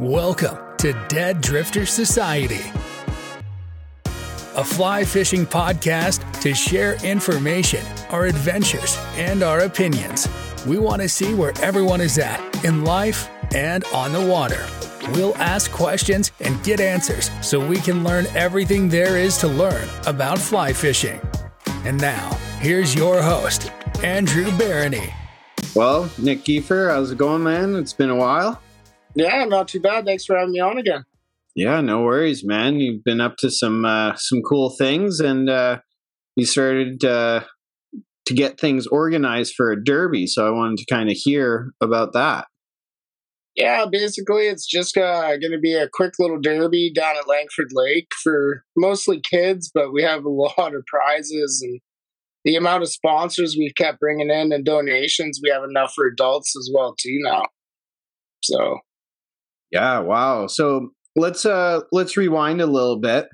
Welcome to Dead Drifter Society, a fly fishing podcast to share information, our adventures, and our opinions. We want to see where everyone is at in life and on the water. We'll ask questions and get answers so we can learn everything there is to learn about fly fishing. And now, here's your host, Andrew Barony. Well, Nick Kiefer, how's it going, man? It's been a while. Yeah, not too bad. Thanks for having me on again. Yeah, no worries, man. You've been up to some uh, some cool things, and uh, you started uh, to get things organized for a derby. So I wanted to kind of hear about that. Yeah, basically, it's just uh, going to be a quick little derby down at Langford Lake for mostly kids, but we have a lot of prizes and the amount of sponsors we've kept bringing in and donations, we have enough for adults as well too now. So yeah, wow. So let's uh let's rewind a little bit.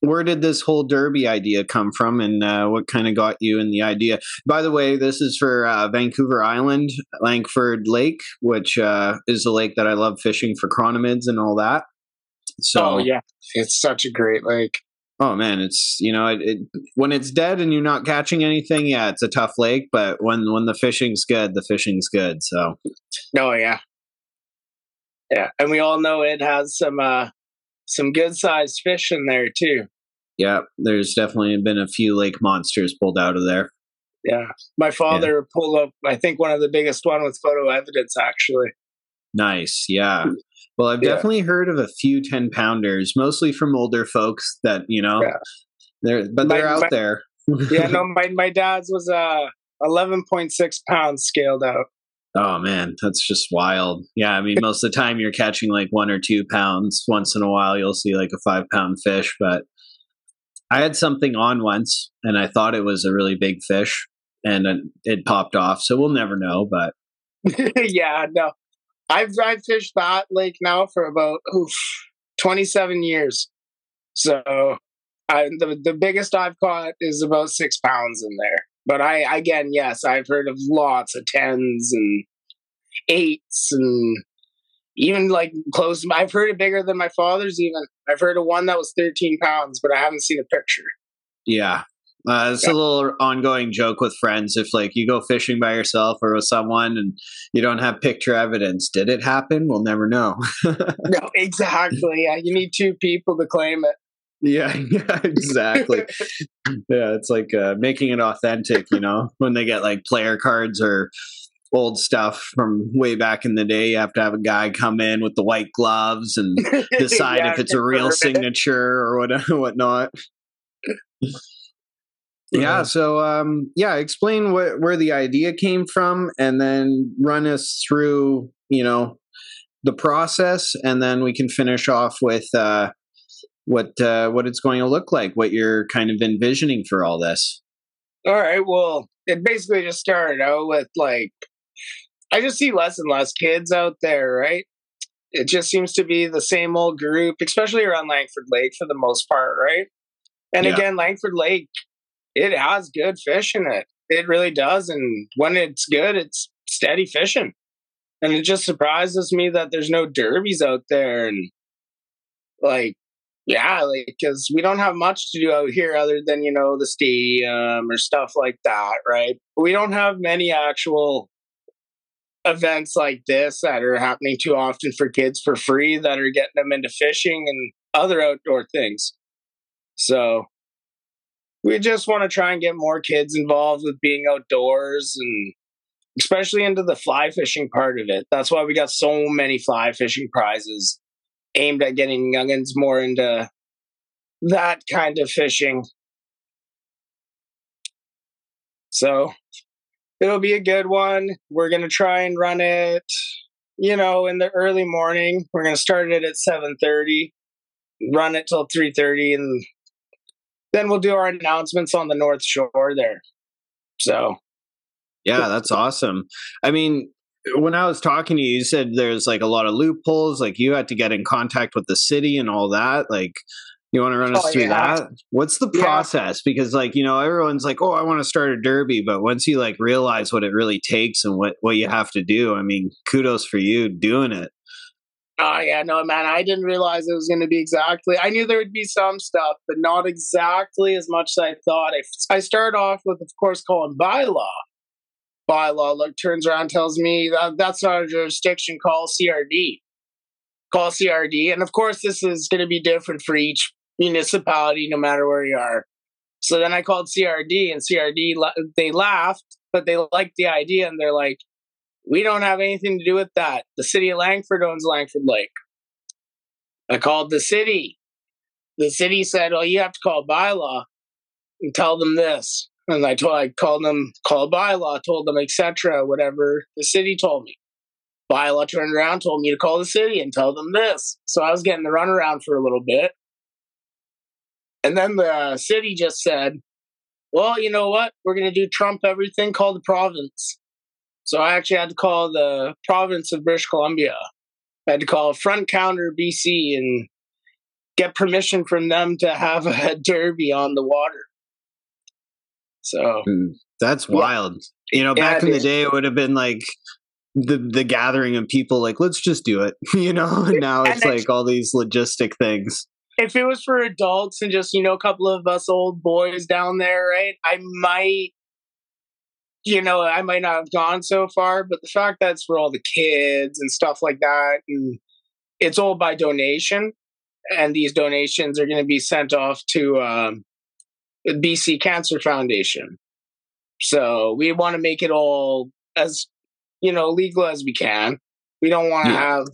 Where did this whole derby idea come from, and uh, what kind of got you in the idea? By the way, this is for uh, Vancouver Island, Langford Lake, which uh, is a lake that I love fishing for chironomids and all that. So, oh yeah, it's such a great lake. Oh man, it's you know it, it, when it's dead and you're not catching anything, yeah, it's a tough lake. But when when the fishing's good, the fishing's good. So, oh yeah, yeah, and we all know it has some uh some good sized fish in there too. Yeah, there's definitely been a few lake monsters pulled out of there. Yeah, my father yeah. pulled up. I think one of the biggest one with photo evidence actually. Nice, yeah. Well, I've yeah. definitely heard of a few ten pounders, mostly from older folks that you know, yeah. they're but they're out my, there. yeah, no, my my dad's was uh eleven point six pounds scaled out. Oh man, that's just wild. Yeah, I mean, most of the time you're catching like one or two pounds. Once in a while, you'll see like a five pound fish. But I had something on once, and I thought it was a really big fish, and it popped off. So we'll never know. But yeah, no, I've I've fished that lake now for about oof, 27 years. So I, the the biggest I've caught is about six pounds in there. But I, again, yes, I've heard of lots of tens and eights and even like close. I've heard it bigger than my father's. Even I've heard of one that was 13 pounds, but I haven't seen a picture. Yeah, uh, it's yeah. a little ongoing joke with friends. If like you go fishing by yourself or with someone and you don't have picture evidence, did it happen? We'll never know. no, exactly. Yeah, you need two people to claim it. Yeah, yeah, exactly. yeah, it's like uh, making it authentic, you know, when they get like player cards or old stuff from way back in the day. You have to have a guy come in with the white gloves and decide yeah, if it's a real signature or what whatnot. yeah, so um, yeah, explain what, where the idea came from, and then run us through, you know, the process, and then we can finish off with uh, what uh, what it's going to look like, what you're kind of envisioning for all this. All right. Well, it basically just started out with like I just see less and less kids out there, right? It just seems to be the same old group, especially around Langford Lake for the most part, right? And yeah. again, Langford Lake, it has good fish in it. It really does. And when it's good, it's steady fishing. And it just surprises me that there's no derbies out there. And like, yeah, like because we don't have much to do out here other than you know the stadium or stuff like that, right? We don't have many actual events like this that are happening too often for kids for free that are getting them into fishing and other outdoor things. So we just want to try and get more kids involved with being outdoors and especially into the fly fishing part of it. That's why we got so many fly fishing prizes aimed at getting youngins more into that kind of fishing. So it'll be a good one. We're going to try and run it, you know, in the early morning. We're going to start it at 7:30, run it till 3:30 and then we'll do our announcements on the North Shore there. So, yeah, that's awesome. I mean, when I was talking to you, you said there's like a lot of loopholes. Like you had to get in contact with the city and all that. Like, you want to run us oh, through yeah. that? What's the process? Yeah. Because like you know, everyone's like, "Oh, I want to start a derby," but once you like realize what it really takes and what what you have to do, I mean, kudos for you doing it. Oh yeah, no man, I didn't realize it was going to be exactly. I knew there would be some stuff, but not exactly as much as I thought. I, I start off with, of course, calling bylaw. Bylaw look turns around, tells me that that's not a jurisdiction. Call CRD. Call CRD, and of course, this is going to be different for each municipality, no matter where you are. So then I called CRD, and CRD they laughed, but they liked the idea, and they're like, we don't have anything to do with that. The city of Langford owns Langford Lake. I called the city. The city said, "Well, you have to call bylaw and tell them this." And I told, I called them, called bylaw, told them, etc. Whatever the city told me. Bylaw turned around, told me to call the city and tell them this. So I was getting the runaround for a little bit. And then the city just said, well, you know what? We're going to do Trump everything, call the province. So I actually had to call the province of British Columbia. I had to call Front Counter BC and get permission from them to have a derby on the water. So hmm, that's wild. Yeah. You know, back yeah, in the day, it would have been like the the gathering of people, like let's just do it. You know, and now it's and like all these logistic things. If it was for adults and just you know a couple of us old boys down there, right? I might you know, I might not have gone so far, but the fact that it's for all the kids and stuff like that, and it's all by donation, and these donations are going to be sent off to um, the BC Cancer Foundation. So we want to make it all as you know legal as we can. We don't want to yeah. have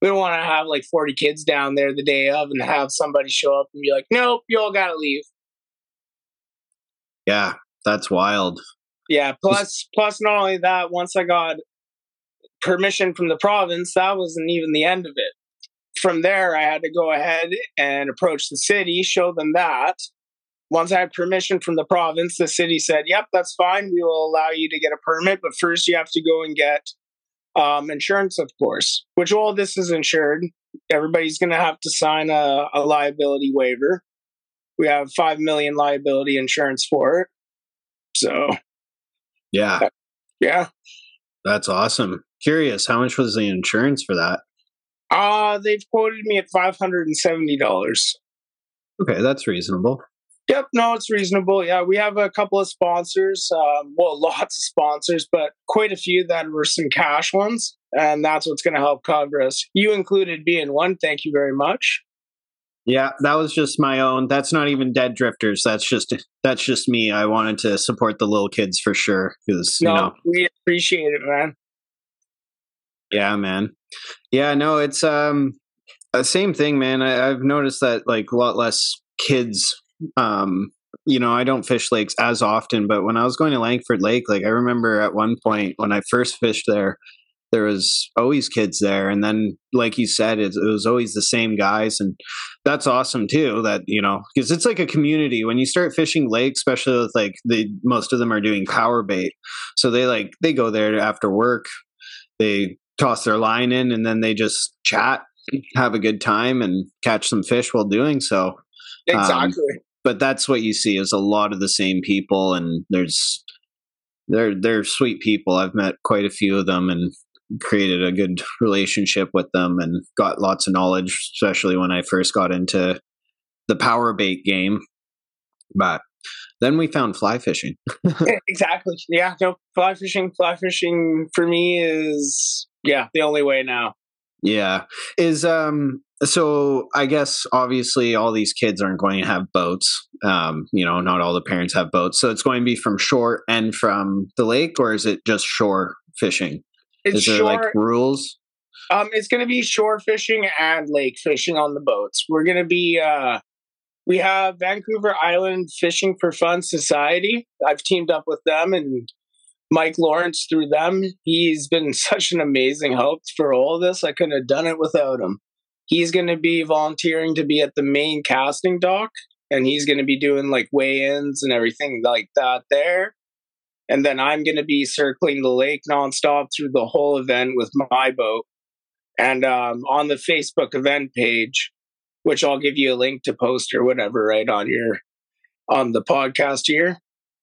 we don't want to have like 40 kids down there the day of and have somebody show up and be like, "Nope, you all got to leave." Yeah, that's wild. Yeah. Plus, plus, not only that, once I got permission from the province, that wasn't even the end of it. From there, I had to go ahead and approach the city, show them that. Once I had permission from the province, the city said, "Yep, that's fine. We will allow you to get a permit, but first you have to go and get um, insurance, of course. Which all this is insured. Everybody's going to have to sign a, a liability waiver. We have five million liability insurance for it. So yeah. Yeah. That's awesome. Curious, how much was the insurance for that? Uh, they've quoted me at $570. Okay, that's reasonable. Yep, no, it's reasonable. Yeah, we have a couple of sponsors. Um, well, lots of sponsors, but quite a few that were some cash ones, and that's what's going to help Congress. You included being one. Thank you very much. Yeah, that was just my own. That's not even dead drifters. That's just that's just me. I wanted to support the little kids for sure because no, you know we appreciate it, man. Yeah, man. Yeah, no, it's um the same thing, man. I, I've noticed that like a lot less kids. Um, you know, I don't fish lakes as often, but when I was going to Langford Lake, like I remember at one point when I first fished there, there was always kids there. And then like you said it, it, was always the same guys. And that's awesome too that you know because it's like a community. When you start fishing lakes especially with like the most of them are doing power bait. So they like they go there after work they toss their line in and then they just chat have a good time and catch some fish while doing so. Um, exactly. um, but that's what you see is a lot of the same people and there's they're they're sweet people. I've met quite a few of them and created a good relationship with them and got lots of knowledge, especially when I first got into the power bait game. But then we found fly fishing. exactly. Yeah. No, fly fishing, fly fishing for me is, yeah, the only way now. Yeah. Is, um, so I guess obviously all these kids aren't going to have boats. Um, you know, not all the parents have boats. So it's going to be from shore and from the lake, or is it just shore fishing? It's Is there shore, like rules? Um, it's going to be shore fishing and lake fishing on the boats. We're going to be. Uh, we have Vancouver Island Fishing for Fun Society. I've teamed up with them and Mike Lawrence through them. He's been such an amazing help for all this. I couldn't have done it without him. He's going to be volunteering to be at the main casting dock and he's going to be doing like weigh ins and everything like that there. And then I'm going to be circling the lake nonstop through the whole event with my boat. And um, on the Facebook event page, which I'll give you a link to post or whatever right on your on the podcast here.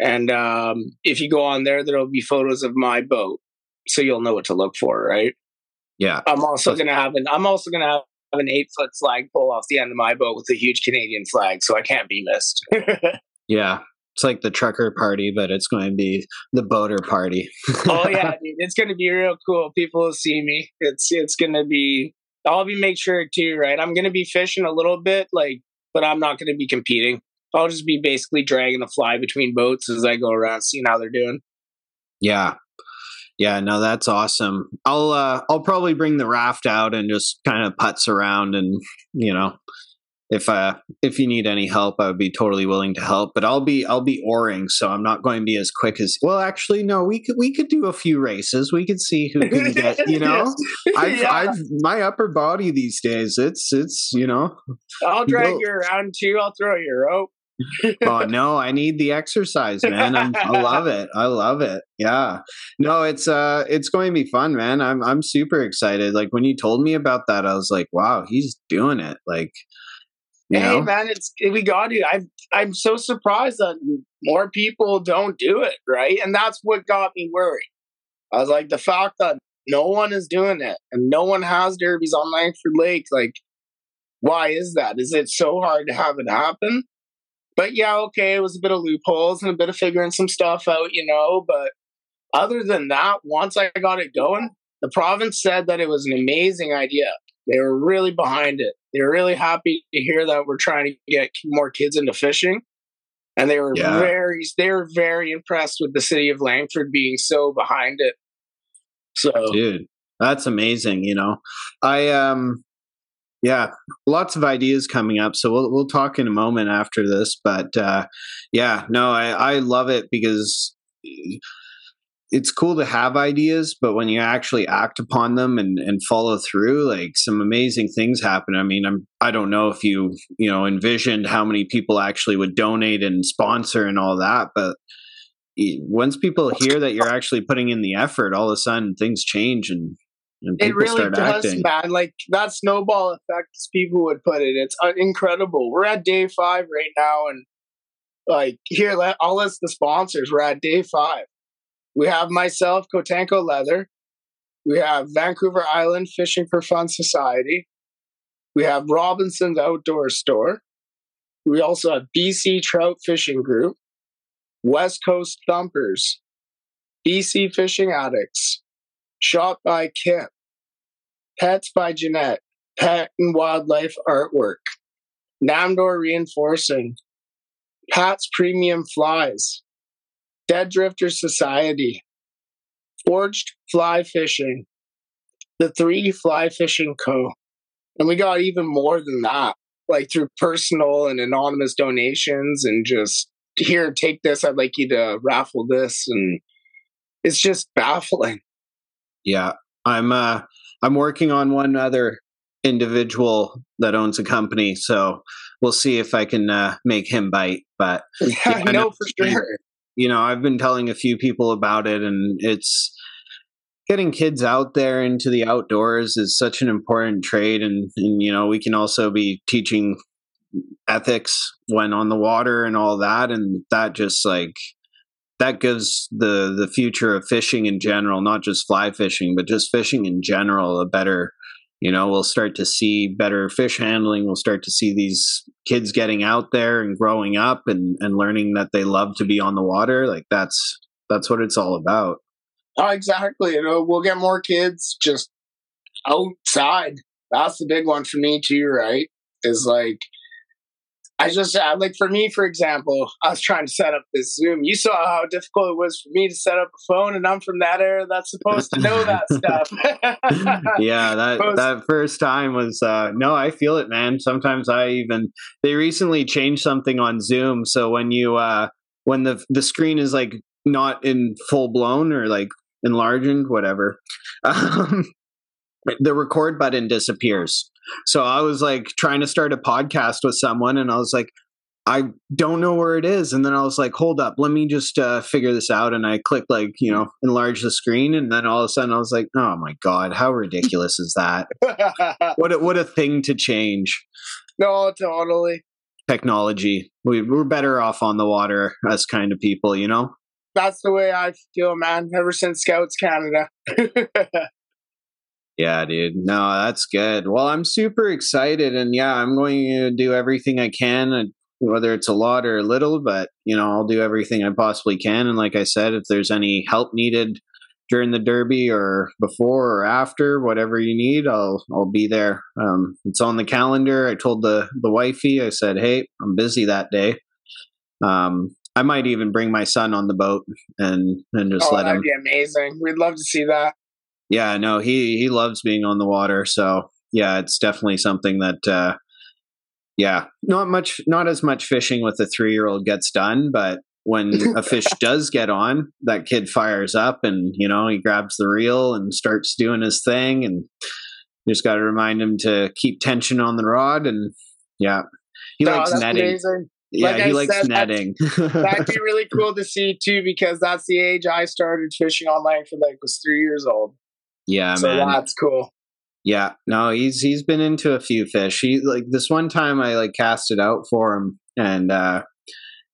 And um, if you go on there, there'll be photos of my boat, so you'll know what to look for, right? Yeah. I'm also gonna have an I'm also gonna have an eight foot flag flagpole off the end of my boat with a huge Canadian flag, so I can't be missed. yeah. It's like the trucker party, but it's going to be the boater party. oh yeah, dude, it's gonna be real cool. People will see me. It's it's gonna be. I'll be make sure too, right? I'm gonna be fishing a little bit, like, but I'm not gonna be competing. I'll just be basically dragging the fly between boats as I go around, seeing how they're doing. Yeah, yeah, no, that's awesome. I'll uh, I'll probably bring the raft out and just kind of putz around, and you know, if uh if you need any help i would be totally willing to help but i'll be i'll be oaring so i'm not going to be as quick as well actually no we could we could do a few races we could see who can get you know I've, yeah. I've my upper body these days it's it's you know i'll drag you around too i'll throw you a rope oh no i need the exercise man I'm, i love it i love it yeah no it's uh it's going to be fun man i'm i'm super excited like when you told me about that i was like wow he's doing it like you hey know? man, it's we got to. I'm I'm so surprised that more people don't do it, right? And that's what got me worried. I was like, the fact that no one is doing it and no one has derbies on Langford Lake, like, why is that? Is it so hard to have it happen? But yeah, okay, it was a bit of loopholes and a bit of figuring some stuff out, you know. But other than that, once I got it going, the province said that it was an amazing idea. They were really behind it. They were really happy to hear that we're trying to get more kids into fishing. And they were yeah. very they were very impressed with the city of Langford being so behind it. So dude, that's amazing, you know. I um yeah, lots of ideas coming up. So we'll we'll talk in a moment after this, but uh yeah, no, I I love it because it's cool to have ideas, but when you actually act upon them and, and follow through, like some amazing things happen. I mean, I'm I don't know if you you know envisioned how many people actually would donate and sponsor and all that, but once people hear that you're actually putting in the effort, all of a sudden things change and, and it really does, acting. man. Like that snowball effect, as people would put it, it's uh, incredible. We're at day five right now, and like here, let, I'll list the sponsors. We're at day five we have myself, Kotanko Leather. We have Vancouver Island Fishing for Fun Society. We have Robinson's Outdoor Store. We also have BC Trout Fishing Group, West Coast Thumpers, BC Fishing Addicts, Shot by Kip, Pets by Jeanette, Pet and Wildlife Artwork, Namdor Reinforcing, Pat's Premium Flies, Dead Drifter Society, Forged Fly Fishing, the Three Fly Fishing Co. And we got even more than that, like through personal and anonymous donations and just here, take this. I'd like you to raffle this. And it's just baffling. Yeah. I'm, uh, I'm working on one other individual that owns a company. So we'll see if I can uh, make him bite. But yeah, yeah know for sure you know, I've been telling a few people about it, and it's getting kids out there into the outdoors is such an important trade, and, and you know, we can also be teaching ethics when on the water and all that, and that just like that gives the the future of fishing in general, not just fly fishing, but just fishing in general, a better you know we'll start to see better fish handling. We'll start to see these kids getting out there and growing up and and learning that they love to be on the water. Like that's that's what it's all about. Oh exactly. You know we'll get more kids just outside. That's the big one for me too right? Is like I just uh, like for me, for example, I was trying to set up this Zoom. You saw how difficult it was for me to set up a phone, and I'm from that era that's supposed to know that stuff. yeah, that that first time was uh, no, I feel it, man. Sometimes I even they recently changed something on Zoom, so when you uh, when the the screen is like not in full blown or like enlarged, whatever, um, the record button disappears. So I was like trying to start a podcast with someone and I was like, I don't know where it is. And then I was like, hold up, let me just uh, figure this out. And I clicked like, you know, enlarge the screen. And then all of a sudden I was like, oh my God, how ridiculous is that? what, a, what a thing to change. No, totally. Technology. We, we're better off on the water as kind of people, you know? That's the way I feel, man, ever since Scouts Canada. Yeah, dude. No, that's good. Well, I'm super excited, and yeah, I'm going to do everything I can, uh, whether it's a lot or a little. But you know, I'll do everything I possibly can. And like I said, if there's any help needed during the derby or before or after, whatever you need, I'll I'll be there. Um, it's on the calendar. I told the the wifey, I said, "Hey, I'm busy that day." Um, I might even bring my son on the boat and and just oh, let that'd him. be amazing. We'd love to see that. Yeah, no, he he loves being on the water. So yeah, it's definitely something that. uh yeah, not much, not as much fishing with a three year old gets done, but when a fish does get on, that kid fires up and, you know, he grabs the reel and starts doing his thing. And just got to remind him to keep tension on the rod. And yeah, he No, likes netting. amazing. Yeah, Like he I likes said, netting. That'd be really cool to see too, because that's the age I started fishing on Langford Lake was three years old. Yeah, so man. that's cool. Yeah, no, he's he's been into a few fish. He like this one time I like cast it out for him and uh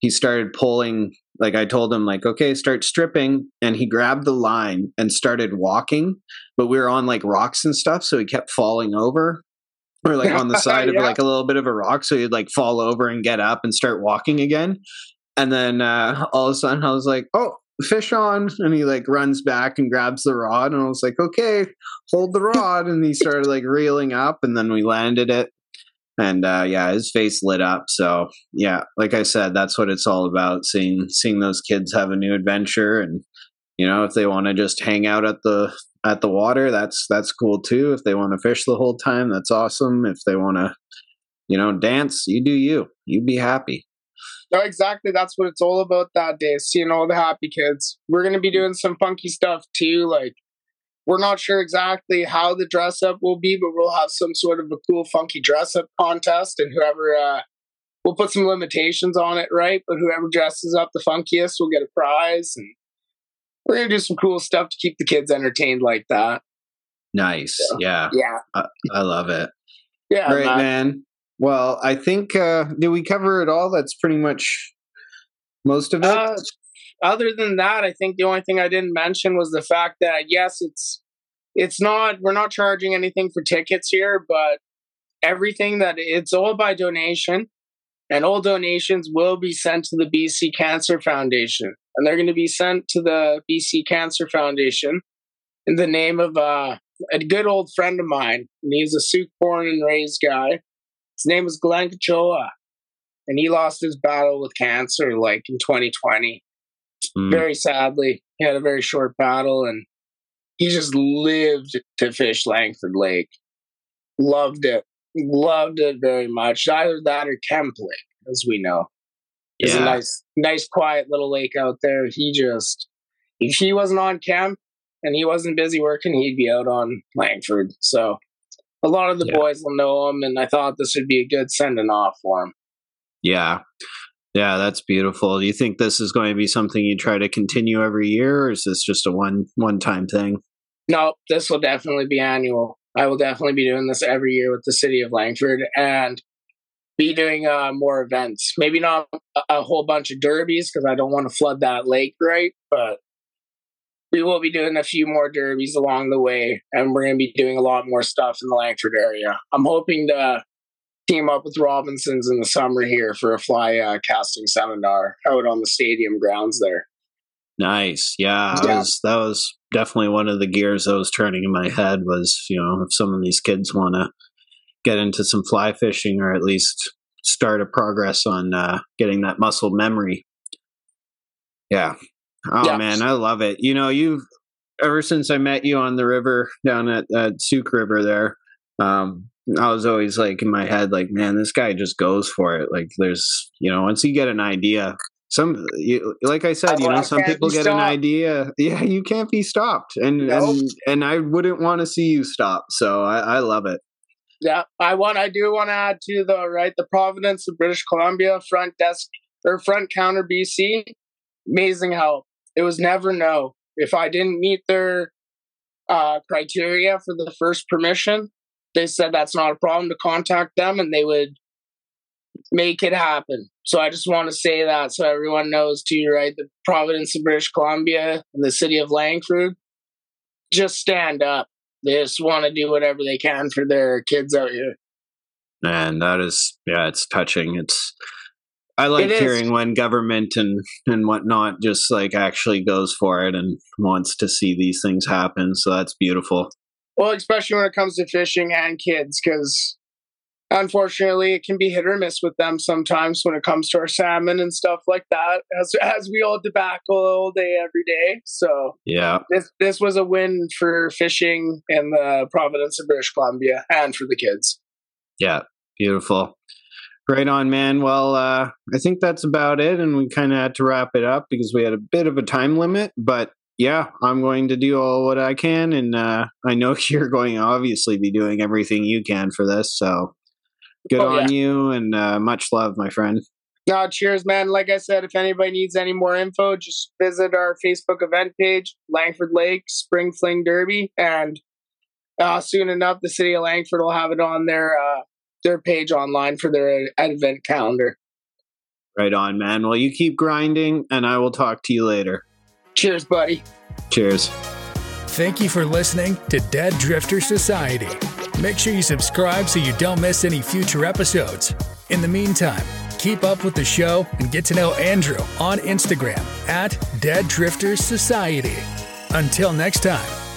he started pulling like I told him like okay, start stripping and he grabbed the line and started walking, but we were on like rocks and stuff so he kept falling over or like on the side of like a little bit of a rock so he'd like fall over and get up and start walking again. And then uh all of a sudden I was like, "Oh, fish on." And he like runs back and grabs the rod and I was like, "Okay, hold the rod and he started like reeling up and then we landed it. And uh yeah his face lit up so yeah like i said that's what it's all about seeing seeing those kids have a new adventure and you know if they want to just hang out at the at the water that's that's cool too. If they want to fish the whole time that's awesome. If they want to you know dance you do you. You be happy No, exactly. That's what it's all about that day. Seeing all the happy kids. We're gonna be doing some funky stuff too. Like we're not sure exactly how the dress up will be, but we'll have some sort of a cool funky dress up contest, and whoever uh, we'll put some limitations on it, right? But whoever dresses up the funkiest will get a prize, and we're gonna do some cool stuff to keep the kids entertained like that. nice yeah Yeah, i love it yeah. Man. man. Well, I think uh did we cover it all? That's pretty much most of it. Uh, other than that, I think the only thing I didn't mention was the fact that yes, it's it's not we're not charging anything for tickets here, but everything that it's all by donation, and all donations will be sent to the BC Cancer Foundation, and they're going to be sent to the BC Cancer Foundation in the name of uh, a good old friend of mine, and he's a Sooke born and raised guy. His name is Glenn Kachoa, and he lost his battle with cancer like in 2020 Mm, very sadly. He had a very short battle and he just lived to fish Langford Lake. Loved it. Loved it very much. Either that or Kemp Lake, as we know. It's a nice, nice, quiet little lake out there. He just, if he wasn't on Kemp and he wasn't busy working, he'd be out on Langford. So a lot of the Yeah. boys will know him, and I thought this would be a good sending off for him. Yeah. Yeah, that's beautiful. Do you think this is going to be something you try to continue every year or is this just a one one time thing? No, this will definitely be annual. I will definitely be doing this every year with the city of Langford and be doing uh, more events. Maybe not a, a whole bunch of derbies because I don't want to flood that lake, right? But we will be doing a few more derbies along the way, and we're going to be doing a lot more stuff in the Langford area. I'm hoping to team up with Robinsons in the summer here for a fly uh, casting seminar out on the stadium grounds there. Nice. Yeah, I Yeah. was that was definitely one of the gears that was turning in my head was, you know, if some of these kids want to get into some fly fishing or at least start a progress on uh, getting that muscle memory. Yeah. Oh Yeah. man, I love it. You know, you've ever since I met you on the river down at, at Sooke River there, um, I was always like in my head, like, man, this guy just goes for it. Like, there's, you know, once you get an idea, some, you, like I said, you know, I some people get an idea. Yeah, you can't be stopped, and Nope. and and I wouldn't want to see you stop. So I, I love it. Yeah, I want. I do want to add to the right? The Providence of British Columbia front desk or front counter BC, amazing help. It was never no. If I didn't meet their uh, criteria for the first permission, they said that's not a problem to contact them, and they would make it happen. So I just want to say that so everyone knows too, right? The Providence of British Columbia and the city of Langford, just stand up They just want to do whatever they can for their kids out here. And that is, yeah, it's touching. It's, I like hearing when government and and whatnot just like actually goes for it and wants to see these things happen. So that's beautiful. Well, especially when it comes to fishing and kids, because unfortunately it can be hit or miss with them sometimes when it comes to our salmon and stuff like that. As as we all tobacco all day every day. So Yeah, this this was a win for fishing in the province of British Columbia and for the kids. yeah, beautiful. Right on, man. Well, uh, I think that's about it, and we kind of had to wrap it up because we had a bit of a time limit. But yeah, I'm going to do all what I can, and uh, I know you're going to obviously be doing everything you can for this. So good Oh, on you, and uh, much love, my friend. No, cheers, man. Like I said, if anybody needs any more info, just visit our Facebook event page, Langford Lake Spring Fling Derby, and uh, soon enough, the city of Langford will have it on their uh, their page online for their event calendar. Right on, man. Well, you keep grinding, and I will talk to you later. Cheers, buddy. Cheers. Thank you for listening to Dead Drifter Society. Make sure you subscribe so you don't miss any future episodes. In the meantime, keep up with the show and get to know Andrew on Instagram at Dead Drifters Society. Until next time.